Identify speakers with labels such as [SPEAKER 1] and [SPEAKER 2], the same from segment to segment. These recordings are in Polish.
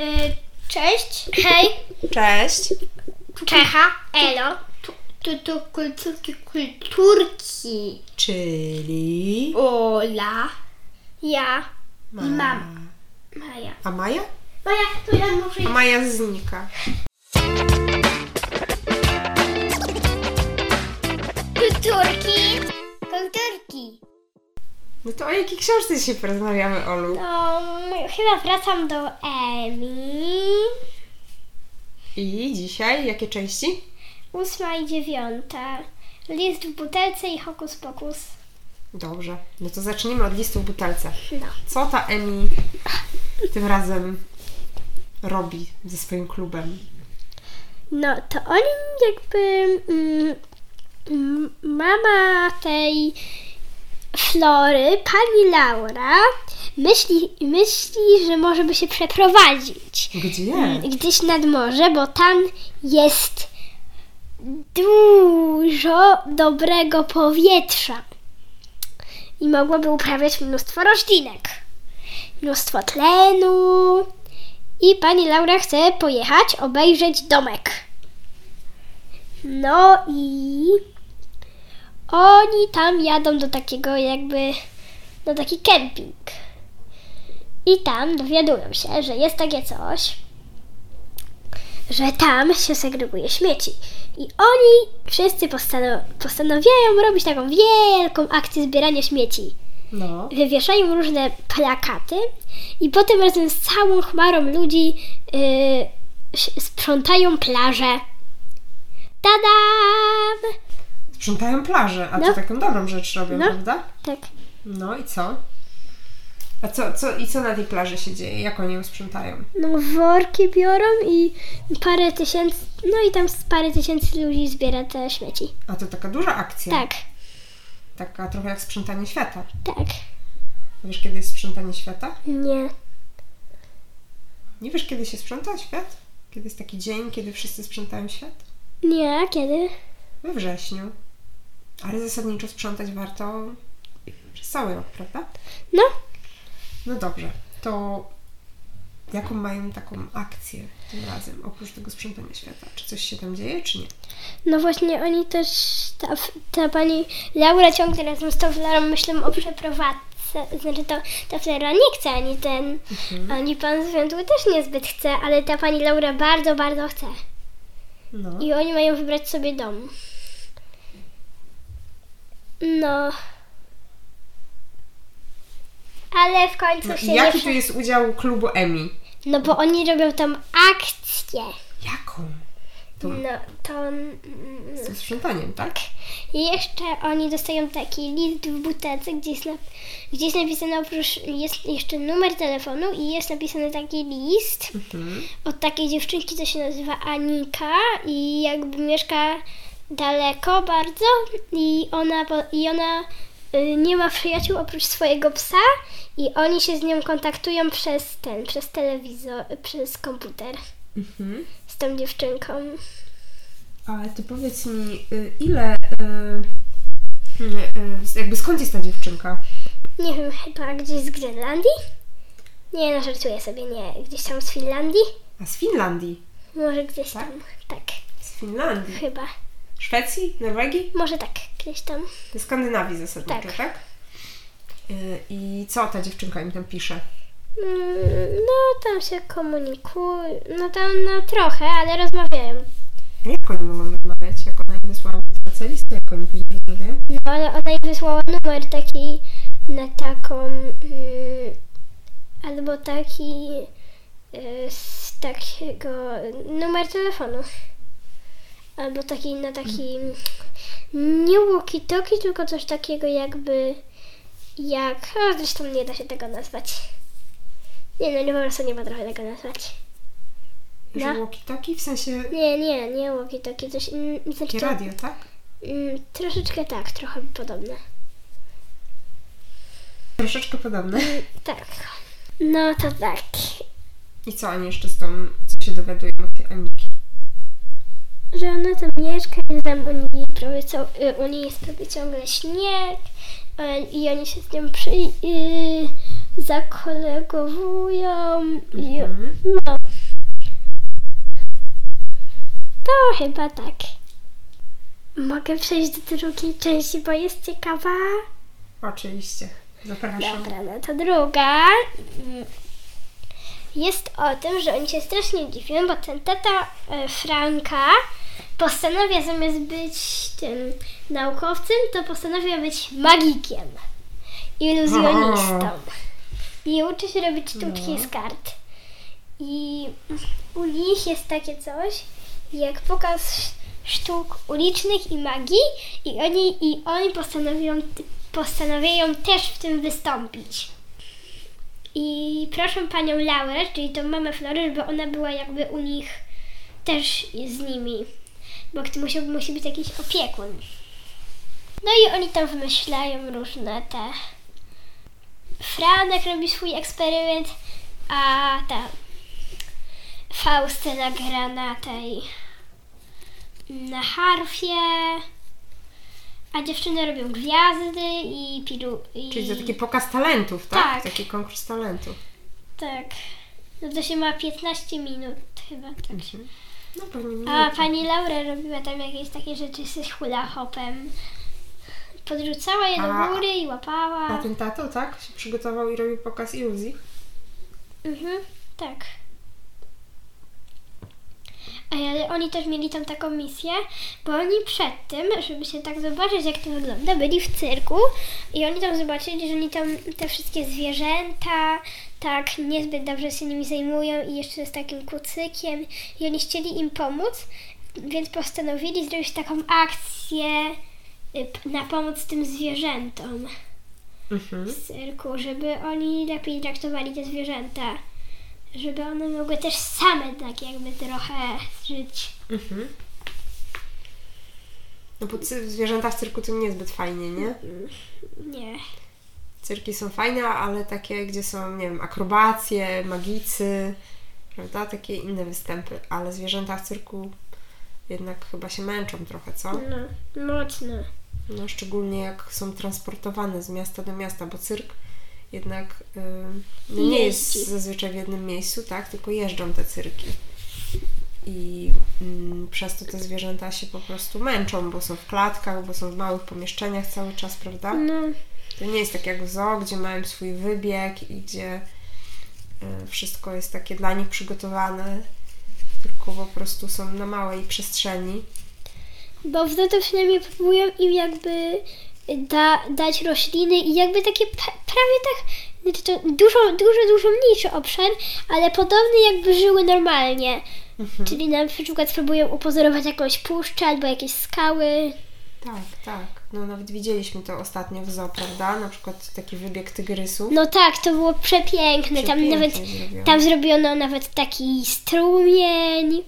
[SPEAKER 1] Y, cześć. Hej.
[SPEAKER 2] Cześć.
[SPEAKER 1] Czecha. Elo. Tu, tu, tu kulturki, kulturki.
[SPEAKER 2] Czyli...
[SPEAKER 1] Ola. Ja.
[SPEAKER 2] Maja.
[SPEAKER 1] I mama. Maja.
[SPEAKER 2] A Maja?
[SPEAKER 1] Maja, to ja muszę...
[SPEAKER 2] A Maja znika.
[SPEAKER 1] Kulturki. Kulturki.
[SPEAKER 2] No to o jakiej książce dzisiaj porozmawiamy, Olu?
[SPEAKER 1] To chyba wracam do Emi.
[SPEAKER 2] I dzisiaj jakie części?
[SPEAKER 1] Ósma i dziewiąta. List w butelce i hokus pokus.
[SPEAKER 2] Dobrze. No to zacznijmy od listu w butelce.
[SPEAKER 1] No.
[SPEAKER 2] Co ta Emi tym razem robi ze swoim klubem?
[SPEAKER 1] No, to oni jakby. Mm, mama tej Flory, pani Laura, myśli, myśli, że może by się przeprowadzić
[SPEAKER 2] Gdzie?
[SPEAKER 1] gdzieś nad morze, bo tam jest dużo dobrego powietrza i mogłaby uprawiać mnóstwo roślinek, mnóstwo tlenu. I pani Laura chce pojechać, obejrzeć domek. No i oni tam jadą do takiego jakby, do taki kemping. I tam dowiadują się, że jest takie coś, że tam się segreguje śmieci. I oni wszyscy postano- postanawiają robić taką wielką akcję zbierania śmieci.
[SPEAKER 2] No.
[SPEAKER 1] Wywieszają różne plakaty i potem razem z całą chmarą ludzi yy, sprzątają plażę. Tadam!
[SPEAKER 2] Sprzątają plażę, a
[SPEAKER 1] No.
[SPEAKER 2] to taką dobrą rzecz robią,
[SPEAKER 1] No.
[SPEAKER 2] prawda?
[SPEAKER 1] Tak.
[SPEAKER 2] No i co? A co, co, i co na tej plaży się dzieje? Jak oni ją sprzątają?
[SPEAKER 1] No worki biorą i parę tysięcy, no i tam parę tysięcy ludzi zbiera te śmieci.
[SPEAKER 2] A to taka duża akcja.
[SPEAKER 1] Tak,
[SPEAKER 2] Taka trochę jak sprzątanie świata.
[SPEAKER 1] tak.
[SPEAKER 2] Wiesz, kiedy jest sprzątanie świata?
[SPEAKER 1] Nie.
[SPEAKER 2] Nie wiesz, kiedy się sprząta świat? Kiedy jest taki dzień, kiedy wszyscy sprzątają świat?
[SPEAKER 1] Nie, kiedy?
[SPEAKER 2] We wrześniu. Ale zasadniczo sprzątać warto przez cały rok, prawda?
[SPEAKER 1] No,
[SPEAKER 2] No dobrze. To jaką mają taką akcję tym razem, oprócz tego sprzątania świata? Czy coś się tam dzieje, czy nie?
[SPEAKER 1] no właśnie oni też, ta, ta pani Laura ciągle razem z tą Florą myślą o przeprowadzce. Znaczy to ta Flora nie chce, ani ten, ani pan Zwiędły też niezbyt chce, ale ta pani Laura bardzo, bardzo chce.
[SPEAKER 2] No.
[SPEAKER 1] I oni mają wybrać sobie dom. No. Ale w końcu
[SPEAKER 2] no
[SPEAKER 1] się nie...
[SPEAKER 2] jaki
[SPEAKER 1] prze-
[SPEAKER 2] tu jest udział klubu EMI?
[SPEAKER 1] No bo oni robią tam akcję.
[SPEAKER 2] Jaką? To
[SPEAKER 1] No to... mm,
[SPEAKER 2] z tym sprzątaniem, tak?
[SPEAKER 1] I jeszcze oni dostają taki list w butelce, gdzie jest, na, gdzie jest napisane oprócz, jest jeszcze numer telefonu i jest napisany taki list
[SPEAKER 2] Mhm.
[SPEAKER 1] od takiej dziewczynki, co się nazywa Anika i jakby mieszka daleko bardzo i ona, i ona y, nie ma przyjaciół oprócz swojego psa i oni się z nią kontaktują przez ten, przez telewizor, przez komputer
[SPEAKER 2] Mhm.
[SPEAKER 1] z tą dziewczynką.
[SPEAKER 2] Ale ty powiedz mi, y, ile... y, jakby skąd jest ta dziewczynka?
[SPEAKER 1] Nie wiem, chyba gdzieś z Grenlandii? Nie, no żartuję sobie, nie. Gdzieś tam z Finlandii?
[SPEAKER 2] A z Finlandii.
[SPEAKER 1] Może gdzieś
[SPEAKER 2] Tak?
[SPEAKER 1] tam. Tak,
[SPEAKER 2] Z Finlandii.
[SPEAKER 1] chyba.
[SPEAKER 2] Szwecji? Norwegii?
[SPEAKER 1] Może tak, gdzieś tam.
[SPEAKER 2] Ze Skandynawii zasadniczo,
[SPEAKER 1] Tak.
[SPEAKER 2] tak? Y, I co ta dziewczynka im tam pisze?
[SPEAKER 1] Mm, No, tam się komunikują. No tam no trochę, ale rozmawiają.
[SPEAKER 2] A Jak oni mogą rozmawiać? Jak ona im wysłała pracę listę? Jak oni później rozmawiają?
[SPEAKER 1] No, ale ona jej wysłała numer taki na taką. Mm, albo taki. y, Z takiego. Numer telefonu. Albo taki na taki. Nie walkie-talkie, tylko coś takiego jakby. Jak. A zresztą nie da się tego nazwać. Nie, no nie po prostu nie potrafię tego nazwać.
[SPEAKER 2] Że
[SPEAKER 1] No.
[SPEAKER 2] walkie-talkie? W sensie
[SPEAKER 1] Nie, nie, nie walkie-talkie, coś. mm, Znaczy
[SPEAKER 2] takie
[SPEAKER 1] to,
[SPEAKER 2] radio, tak?
[SPEAKER 1] mm, troszeczkę tak, trochę podobne.
[SPEAKER 2] Troszeczkę podobne.
[SPEAKER 1] Mm, Tak. No to tak.
[SPEAKER 2] I co oni jeszcze z tą, co się dowiadują?
[SPEAKER 1] Że ona tam mieszka i tam u niej, prawie co, y, u niej jest prawie ciągle śnieg i oni się z nią przy, y, zakolegowują i
[SPEAKER 2] Mhm.
[SPEAKER 1] no, To chyba tak. Mogę przejść do drugiej części, bo jest ciekawa.
[SPEAKER 2] Oczywiście. Zapraszam.
[SPEAKER 1] Dobra, no to druga jest o tym, że oni się strasznie dziwią, bo ten tata e, Franka postanawia zamiast być tym naukowcem, to postanawia być magikiem, iluzjonistą. I uczy się robić sztuczki z kart. I u nich jest takie coś, jak pokaz sztuk ulicznych i magii i oni, i oni postanowią, postanawiają też w tym wystąpić. I proszę panią Laurę, czyli tą mamę Flory, żeby ona była jakby u nich też z nimi, bo musi, musi być jakiś opiekun. No i oni tam wymyślają różne te... Franek robi swój eksperyment, a ta Faustyna gra na tej na harfie, a dziewczyny robią gwiazdy i pilu... I...
[SPEAKER 2] Czyli to taki pokaz talentów, tak?
[SPEAKER 1] Tak.
[SPEAKER 2] Taki konkurs talentów.
[SPEAKER 1] Tak. No to się ma 15 minut chyba, tak się...
[SPEAKER 2] No pewnie
[SPEAKER 1] A pani Laura robiła tam jakieś takie rzeczy z hula hopem. Podrzucała je do
[SPEAKER 2] A-
[SPEAKER 1] góry i łapała.
[SPEAKER 2] A ten tato, tak? Się przygotował i robił pokaz iluzji.
[SPEAKER 1] Mhm, tak. Ale oni też mieli tam taką misję, bo oni przed tym, żeby się tak zobaczyć, jak to wygląda, byli w cyrku i oni tam zobaczyli, że oni tam te wszystkie zwierzęta tak niezbyt dobrze się nimi zajmują i jeszcze z takim kucykiem i oni chcieli im pomóc, więc postanowili zrobić taką akcję y, na pomoc tym zwierzętom
[SPEAKER 2] Mhm.
[SPEAKER 1] z cyrku, żeby oni lepiej traktowali te zwierzęta. Żeby one mogły też same tak jakby trochę żyć.
[SPEAKER 2] Mhm. No bo zwierzęta w cyrku to niezbyt fajnie, nie?
[SPEAKER 1] Nie.
[SPEAKER 2] Cyrki są fajne, ale takie, gdzie są, nie wiem, akrobacje, magicy, prawda? Takie inne występy. Ale zwierzęta w cyrku jednak chyba się męczą trochę, co?
[SPEAKER 1] No, mocno.
[SPEAKER 2] No, szczególnie jak są transportowane z miasta do miasta, bo cyrk jednak y, no nie jest zazwyczaj w jednym miejscu, tak? Tylko jeżdżą te cyrki. I mm, przez to te zwierzęta się po prostu męczą, bo są w klatkach, bo są w małych pomieszczeniach cały czas, prawda?
[SPEAKER 1] No,
[SPEAKER 2] To nie jest tak jak w zoo, gdzie mają swój wybieg i gdzie y, wszystko jest takie dla nich przygotowane, tylko po prostu są na małej przestrzeni.
[SPEAKER 1] bo w to przynajmniej próbują im jakby da, dać rośliny i jakby takie pra- prawie tak, to dużo, dużo, dużo mniejszy obszar, ale podobny jakby żyły normalnie. Czyli na przykład próbują upozorować jakąś puszczę albo jakieś skały.
[SPEAKER 2] Tak, tak. No nawet widzieliśmy to ostatnio w zoo, prawda? Na przykład taki wybieg tygrysu.
[SPEAKER 1] No tak, to było przepiękne. Tam
[SPEAKER 2] Przepięknie
[SPEAKER 1] nawet
[SPEAKER 2] zrobione.
[SPEAKER 1] tam zrobiono nawet taki strumień,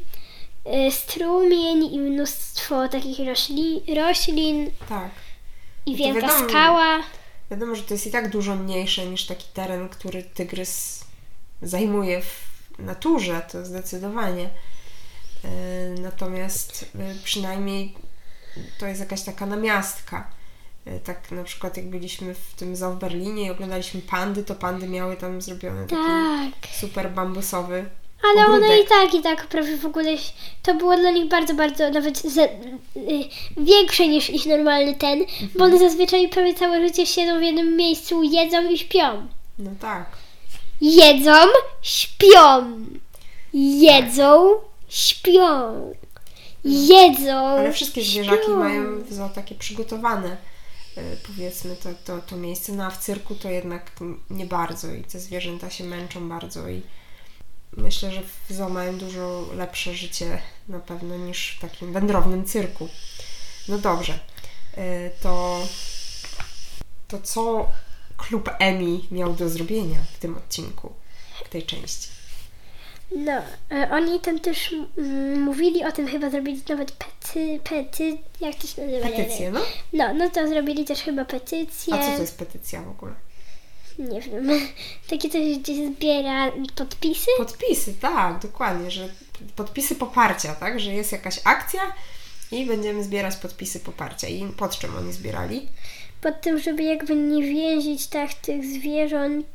[SPEAKER 1] y, strumień i mnóstwo takich rośli, roślin
[SPEAKER 2] Tak.
[SPEAKER 1] I
[SPEAKER 2] to
[SPEAKER 1] wielka
[SPEAKER 2] wiadomo.
[SPEAKER 1] skała.
[SPEAKER 2] Wiadomo, że to jest i tak dużo mniejsze niż taki teren, który tygrys zajmuje w naturze, to zdecydowanie. E, Natomiast e, przynajmniej to jest jakaś taka namiastka. E, Tak na przykład jak byliśmy w tym zoo w Berlinie i oglądaliśmy pandy, to pandy miały tam zrobiony taki
[SPEAKER 1] Tak.
[SPEAKER 2] super bambusowy
[SPEAKER 1] Ale one i tak, i tak prawie w ogóle to było dla nich bardzo, bardzo nawet ze, y, większe niż ich normalny ten, bo one zazwyczaj prawie całe życie siedzą w jednym miejscu, jedzą i śpią.
[SPEAKER 2] No tak.
[SPEAKER 1] Jedzą, śpią. Jedzą, śpią. Jedzą.
[SPEAKER 2] Ale wszystkie zwierzaki
[SPEAKER 1] śpią.
[SPEAKER 2] mają w zoo takie przygotowane, e, powiedzmy, to, to, to miejsce. No a w cyrku to jednak nie bardzo i te zwierzęta się męczą bardzo i myślę, że w zoo mają dużo lepsze życie na pewno niż w takim wędrownym cyrku. No dobrze, e, to, to co klub Emi miał do zrobienia w tym odcinku, w tej części?
[SPEAKER 1] No, e, oni tam też mówili o tym, chyba zrobili nawet pety, pety, jak to się nazywa?
[SPEAKER 2] Petycje, no?
[SPEAKER 1] No, no to zrobili też chyba petycję.
[SPEAKER 2] A co to jest petycja w ogóle?
[SPEAKER 1] Nie wiem. Takie coś, gdzie zbiera podpisy.
[SPEAKER 2] Podpisy, tak, dokładnie, że podpisy poparcia, tak, że jest jakaś akcja i będziemy zbierać podpisy poparcia. I pod czym oni zbierali?
[SPEAKER 1] Pod tym, żeby jakby nie więzić tak tych zwierząt,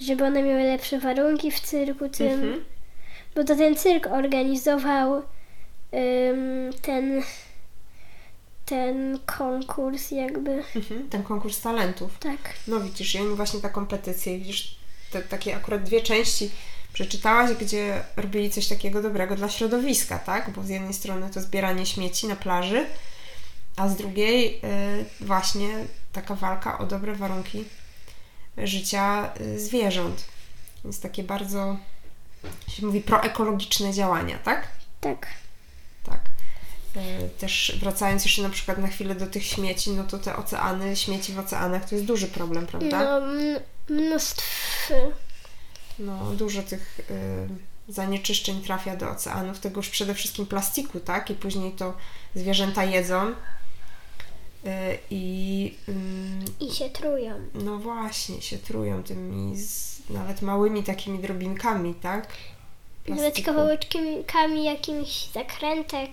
[SPEAKER 1] żeby one miały lepsze warunki w cyrku tym.
[SPEAKER 2] Mhm.
[SPEAKER 1] Bo to ten cyrk organizował ym, ten ten konkurs jakby.
[SPEAKER 2] Mhm, ten konkurs talentów.
[SPEAKER 1] Tak.
[SPEAKER 2] No widzisz, i oni właśnie taką petycję, widzisz, te, takie akurat dwie części przeczytałaś, gdzie robili coś takiego dobrego dla środowiska, tak? Bo z jednej strony to zbieranie śmieci na plaży, a z drugiej y, właśnie taka walka o dobre warunki życia y, zwierząt. Więc takie bardzo, się mówi, proekologiczne działania? Tak.
[SPEAKER 1] Tak.
[SPEAKER 2] Y, Też wracając jeszcze na przykład na chwilę do tych śmieci, no to te oceany, śmieci w oceanach to jest duży problem, prawda?
[SPEAKER 1] No, mnóstwo.
[SPEAKER 2] No, dużo tych y, zanieczyszczeń trafia do oceanów, tego już przede wszystkim plastiku, tak? I później to zwierzęta jedzą. Y, I ym,
[SPEAKER 1] I się trują.
[SPEAKER 2] no właśnie, się trują tymi z, nawet małymi takimi drobinkami, tak?
[SPEAKER 1] Nawet
[SPEAKER 2] Plastiku.
[SPEAKER 1] kawałeczkami jakimś zakrętek.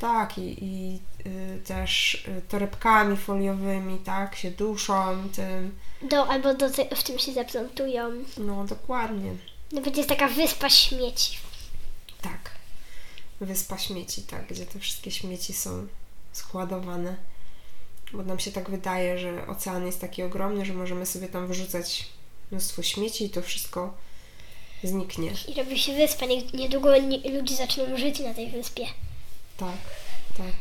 [SPEAKER 2] Tak, i, i y, też y, torebkami foliowymi, tak? Się duszą tym.
[SPEAKER 1] Do, albo do, w tym się zaplątują.
[SPEAKER 2] No, dokładnie.
[SPEAKER 1] Nawet jest taka wyspa śmieci.
[SPEAKER 2] Tak. Wyspa śmieci, tak, gdzie te wszystkie śmieci są składowane. Bo nam się tak wydaje, że ocean jest taki ogromny, że możemy sobie tam wyrzucać mnóstwo śmieci i to wszystko zniknie.
[SPEAKER 1] I robi się wyspa. Nie, niedługo nie, ludzie zaczną żyć na tej wyspie.
[SPEAKER 2] Tak, tak.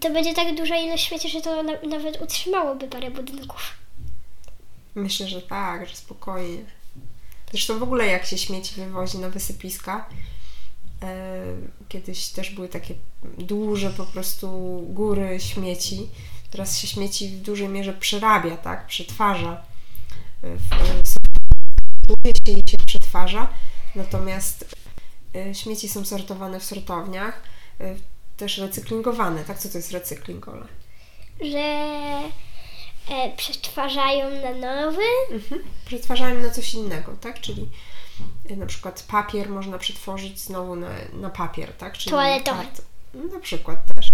[SPEAKER 1] To będzie tak duża ilość śmieci, że to na, nawet utrzymałoby parę budynków.
[SPEAKER 2] Myślę, że tak, że spokojnie. Zresztą w ogóle jak się śmieci wywozi na wysypiska, e, kiedyś też były takie duże po prostu góry śmieci. Teraz się śmieci w dużej mierze przerabia, tak? Przetwarza. E, w- e, sortuje się i się przetwarza. Natomiast e, śmieci są sortowane w sortowniach, też recyklingowane, tak? Co to jest recykling, Ola?
[SPEAKER 1] Że e, przetwarzają na nowy.
[SPEAKER 2] Mhm. Przetwarzają na coś innego, tak? Czyli y, na przykład papier można przetworzyć znowu na, na papier, tak? Czyli
[SPEAKER 1] Toaletowy.
[SPEAKER 2] kart- no, Na przykład też.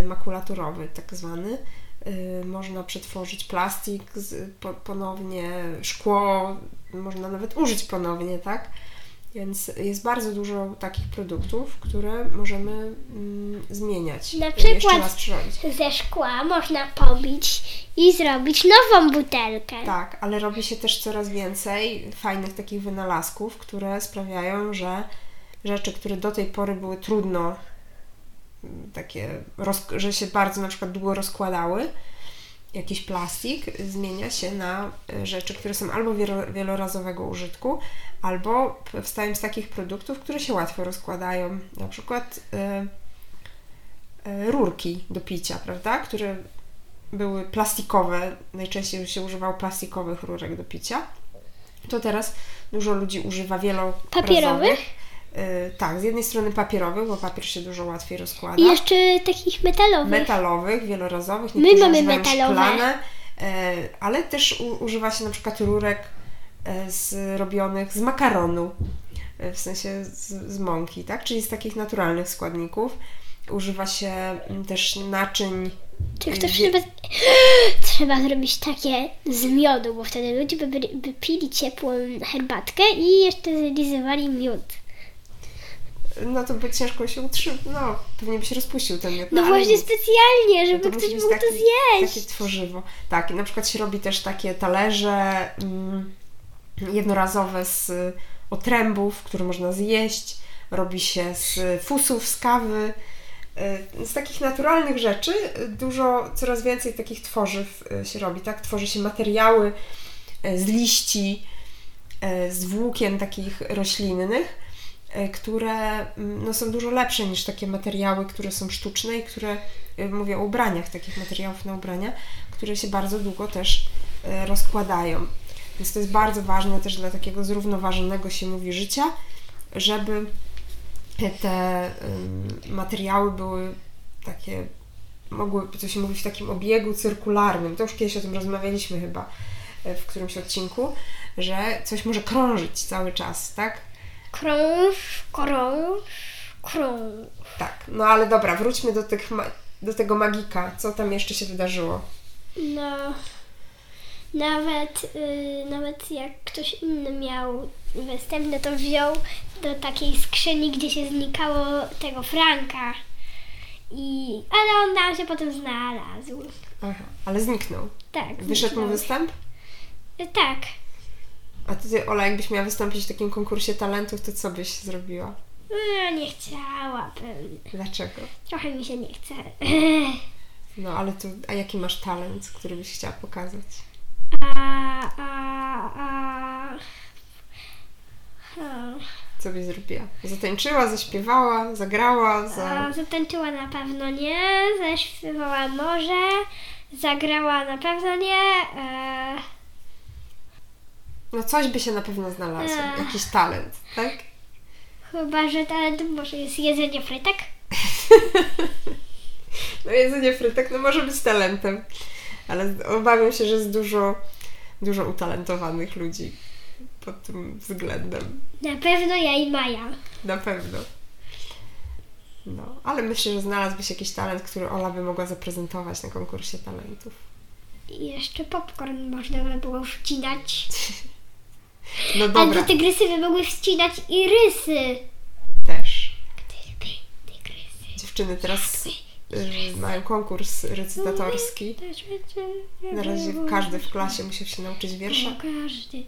[SPEAKER 2] Y, Makulaturowy, tak zwany. Y, Można przetworzyć plastik z, po, ponownie, szkło, można nawet użyć ponownie, tak? Więc jest bardzo dużo takich produktów, które możemy mm, zmieniać.
[SPEAKER 1] Na przykład-. Ze szkła można pobić i zrobić nową butelkę.
[SPEAKER 2] Tak, ale robi się też coraz więcej fajnych takich wynalazków, które sprawiają, że rzeczy, które do tej pory były trudno, mm, takie, że się bardzo na przykład długo rozkładały, jakiś plastik zmienia się na y, rzeczy, które są albo wielo- wielorazowego użytku, albo powstają z takich produktów, które się łatwo rozkładają. Na przykład y, y, rurki do picia, prawda? Które były plastikowe, najczęściej się używało plastikowych rurek do picia. To teraz dużo ludzi używa wielorazowych.
[SPEAKER 1] Papierowych?
[SPEAKER 2] Y, tak, z jednej strony papierowych, bo papier się dużo łatwiej rozkłada.
[SPEAKER 1] I jeszcze takich metalowych.
[SPEAKER 2] Metalowych, wielorazowych.
[SPEAKER 1] My mamy metalowe.
[SPEAKER 2] Szklane, e, ale też u, używa się na przykład rurek e, z, robionych z makaronu, e, w sensie z, z mąki, tak? Czyli z takich naturalnych składników. Używa się mm, też naczyń.
[SPEAKER 1] Czy ktoś trzeba... trzeba zrobić takie z miodu, bo wtedy ludzie by, by pili ciepłą herbatkę i jeszcze zlizywali miód.
[SPEAKER 2] No to by ciężko się utrzymać. No, pewnie by się rozpuścił ten miód.
[SPEAKER 1] No właśnie
[SPEAKER 2] nic.
[SPEAKER 1] specjalnie,
[SPEAKER 2] No
[SPEAKER 1] żeby
[SPEAKER 2] to
[SPEAKER 1] ktoś mógł to
[SPEAKER 2] taki-
[SPEAKER 1] zjeść.
[SPEAKER 2] Takie tworzywo. Tak, i na przykład się robi też takie talerze mm, jednorazowe z otrębów, które można zjeść. Robi się z fusów, z kawy. Y, Z takich naturalnych rzeczy dużo, coraz więcej takich tworzyw y, się robi, tak? Tworzy się materiały y, z liści, z włókien takich roślinnych, które mm, no, są dużo lepsze niż takie materiały, które są sztuczne i które, y, mówię o ubraniach, takich materiałów na ubrania, które się bardzo długo też y, rozkładają. Więc to jest bardzo ważne też dla takiego zrównoważonego się mówi życia, żeby te materiały były takie, mogły, co się mówi, w takim obiegu cyrkularnym. To już kiedyś o tym rozmawialiśmy chyba e, w którymś odcinku, że coś może krążyć cały czas, tak?
[SPEAKER 1] Krąż, krąż, krąż.
[SPEAKER 2] Tak. No ale dobra, wróćmy do, tych do tego magika. Co tam jeszcze się wydarzyło?
[SPEAKER 1] No, nawet, y, nawet jak ktoś inny miał występ, no to wziął do takiej skrzyni, gdzie się znikało tego Franka. I, ale on nam się potem znalazł.
[SPEAKER 2] Aha, ale zniknął.
[SPEAKER 1] Tak.
[SPEAKER 2] Wyszedł mu
[SPEAKER 1] zniknął.
[SPEAKER 2] występ?
[SPEAKER 1] Tak.
[SPEAKER 2] A ty, Ola, jakbyś miała wystąpić w takim konkursie talentów, to co byś zrobiła?
[SPEAKER 1] No, nie chciałabym.
[SPEAKER 2] Dlaczego?
[SPEAKER 1] Trochę mi się nie chce.
[SPEAKER 2] No, ale tu, a jaki masz talent, który byś chciała pokazać?
[SPEAKER 1] A, a, a...
[SPEAKER 2] Co byś zrobiła? Zatańczyła, zaśpiewała, zagrała, za...
[SPEAKER 1] A, zatańczyła na pewno nie, zaśpiewała może, zagrała na pewno nie. E,
[SPEAKER 2] No coś by się na pewno znalazł,
[SPEAKER 1] Ech.
[SPEAKER 2] jakiś talent, tak?
[SPEAKER 1] chyba, że talentem może jest jedzenie frytek.
[SPEAKER 2] No jedzenie frytek, no może być talentem, ale obawiam się, że jest dużo, dużo utalentowanych ludzi pod tym względem.
[SPEAKER 1] Na pewno ja i Maja.
[SPEAKER 2] Na pewno. No, ale myślę, że znalazłby się jakiś talent, który Ola by mogła zaprezentować na konkursie talentów.
[SPEAKER 1] I jeszcze popcorn można by było wcinać.
[SPEAKER 2] No
[SPEAKER 1] A
[SPEAKER 2] dobra,
[SPEAKER 1] te tygrysy by mogły wcinać i rysy.
[SPEAKER 2] też.
[SPEAKER 1] Gdyby tygrysy.
[SPEAKER 2] Dziewczyny teraz y, mają konkurs recytatorski. Na razie każdy w klasie musiał się nauczyć wiersza.
[SPEAKER 1] No, każdy.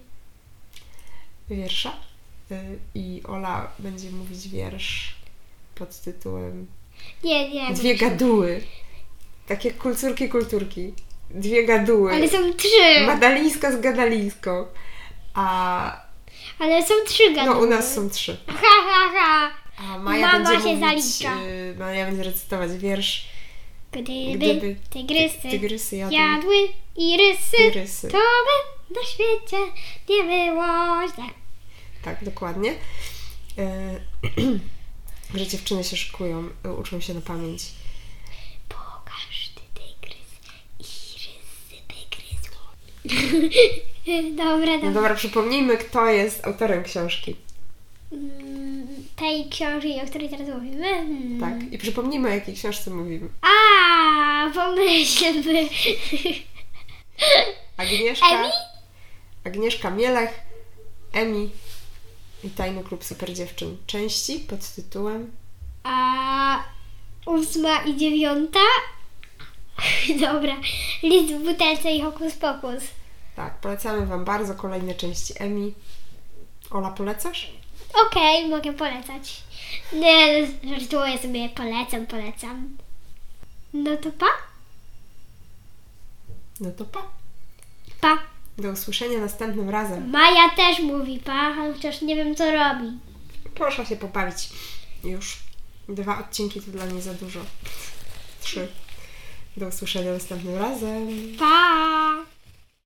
[SPEAKER 2] wiersza y, i Ola będzie mówić wiersz pod tytułem
[SPEAKER 1] Nie, nie.
[SPEAKER 2] Dwie gaduły. Tak jak kulturki, kulturki. Dwie gaduły.
[SPEAKER 1] Ale są trzy.
[SPEAKER 2] Madalińska z gadalińską. A
[SPEAKER 1] Ale są trzy gady.
[SPEAKER 2] no u nas są trzy.
[SPEAKER 1] Ha, ha, ha.
[SPEAKER 2] A Maja
[SPEAKER 1] Mama
[SPEAKER 2] będzie
[SPEAKER 1] się
[SPEAKER 2] mówić,
[SPEAKER 1] zalicza.
[SPEAKER 2] y, Maja będzie recytować wiersz
[SPEAKER 1] Gdyby,
[SPEAKER 2] Gdyby
[SPEAKER 1] tygrysy,
[SPEAKER 2] ty- tygrysy jadły
[SPEAKER 1] jadły i rysy,
[SPEAKER 2] i rysy.
[SPEAKER 1] to by na świecie nie było źle.
[SPEAKER 2] Tak, dokładnie. Y, Że dziewczyny się szykują, y, uczą się na pamięć.
[SPEAKER 1] Pokaż ty tygrys i rysy tygrysu. dobra,
[SPEAKER 2] No
[SPEAKER 1] dobra.
[SPEAKER 2] dobra, przypomnijmy, kto jest autorem książki.
[SPEAKER 1] Mm, Tej książki, o której teraz mówimy. Hmm.
[SPEAKER 2] Tak. I przypomnijmy, o jakiej książce mówimy.
[SPEAKER 1] A, pomyślmy.
[SPEAKER 2] Agnieszka.
[SPEAKER 1] Emi?
[SPEAKER 2] Agnieszka Mielech, Emi i Tajny Klub Super Dziewczyn. Części pod tytułem
[SPEAKER 1] A ósma i dziewiąta? Dobra. List w butelce i hokus pokus.
[SPEAKER 2] Tak, polecamy Wam bardzo kolejne części Emi. Ola, polecasz?
[SPEAKER 1] Okej, mogę polecać. Nie, żartuję sobie, polecam, polecam. No to pa?
[SPEAKER 2] No to pa.
[SPEAKER 1] Pa.
[SPEAKER 2] Do usłyszenia następnym razem.
[SPEAKER 1] Maja też mówi pa, chociaż nie wiem co robi.
[SPEAKER 2] Proszę się pobawić. Już. Dwa odcinki to dla mnie za dużo. Trzy. Do usłyszenia następnym razem.
[SPEAKER 1] Pa!